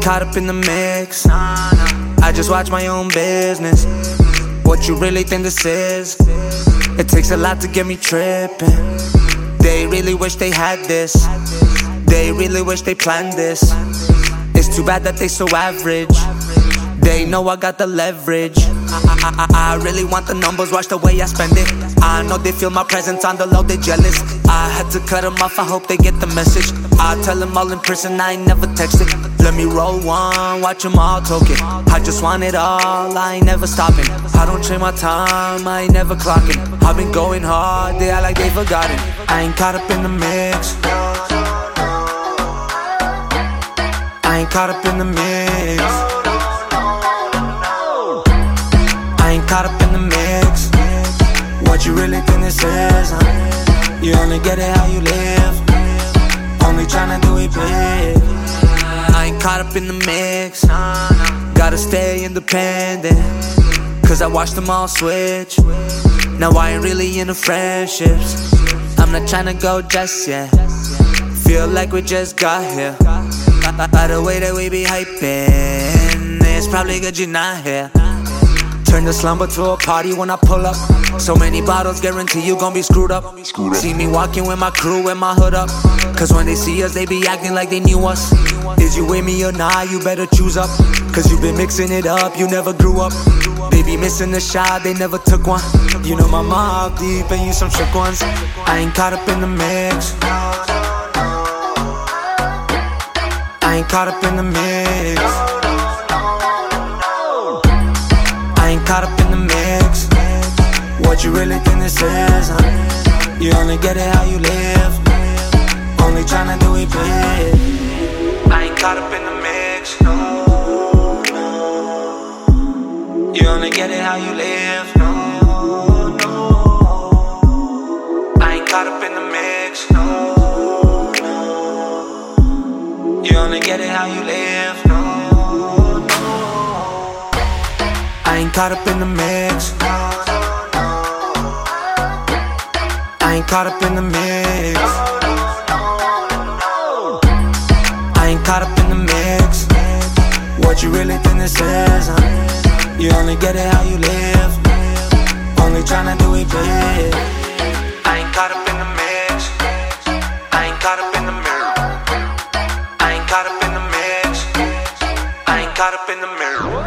caught up in the mix. I just watch my own business. What you really think this is? It takes a lot to get me tripping. They really wish they had this. They really wish they planned this. It's too bad that they so average. They know I got the leverage. I, I, I, really want the numbers, watch the way I spend it. I know they feel my presence on the low, they jealous. I had to cut them off, I hope they get the message. I tell them all in person, I ain't never texted. Let me roll one, watch them all talking. I just want it all, I ain't never stopping. I don't trade my time, I ain't never clocking. I've been going hard, they act like they forgotten. I ain't caught up in the mix. I ain't caught up in the mix. What you really think this is, huh? You only get it how you live. Only tryna do it big. I ain't caught up in the mix. Gotta stay independent. Cause I watched them all switch. Now I ain't really into friendships. I'm not tryna go just yet. Feel like we just got here. By the way that we be hyping, it's probably good you're not here. Turn the slumber to a party when I pull up. So many bottles, guarantee you gon' be screwed up. See me walking with my crew and my hood up. Cause when they see us, they be acting like they knew us. Is you with me or not? You better choose up. Cause you been mixing it up, you never grew up. They be missing the shot, they never took one. You know my mouth deep and you some trick ones. I ain't caught up in the mix. I ain't caught up in the mix. What you really think this is, huh? You only get it how you live. Only tryna do it big. I ain't caught up in the mix. No, no. You only get it how you live. No, no. I ain't caught up in the mix. No, no. You only get it how you live. No, no. I ain't caught up in the mix. caught up in the mix. I ain't caught up in the mix. What you really think this is? Huh? You only get it how you live. Only tryna do it big. I ain't caught up in the mix. I ain't caught up in the. I ain't caught up in the mix. I ain't caught up in the mirror.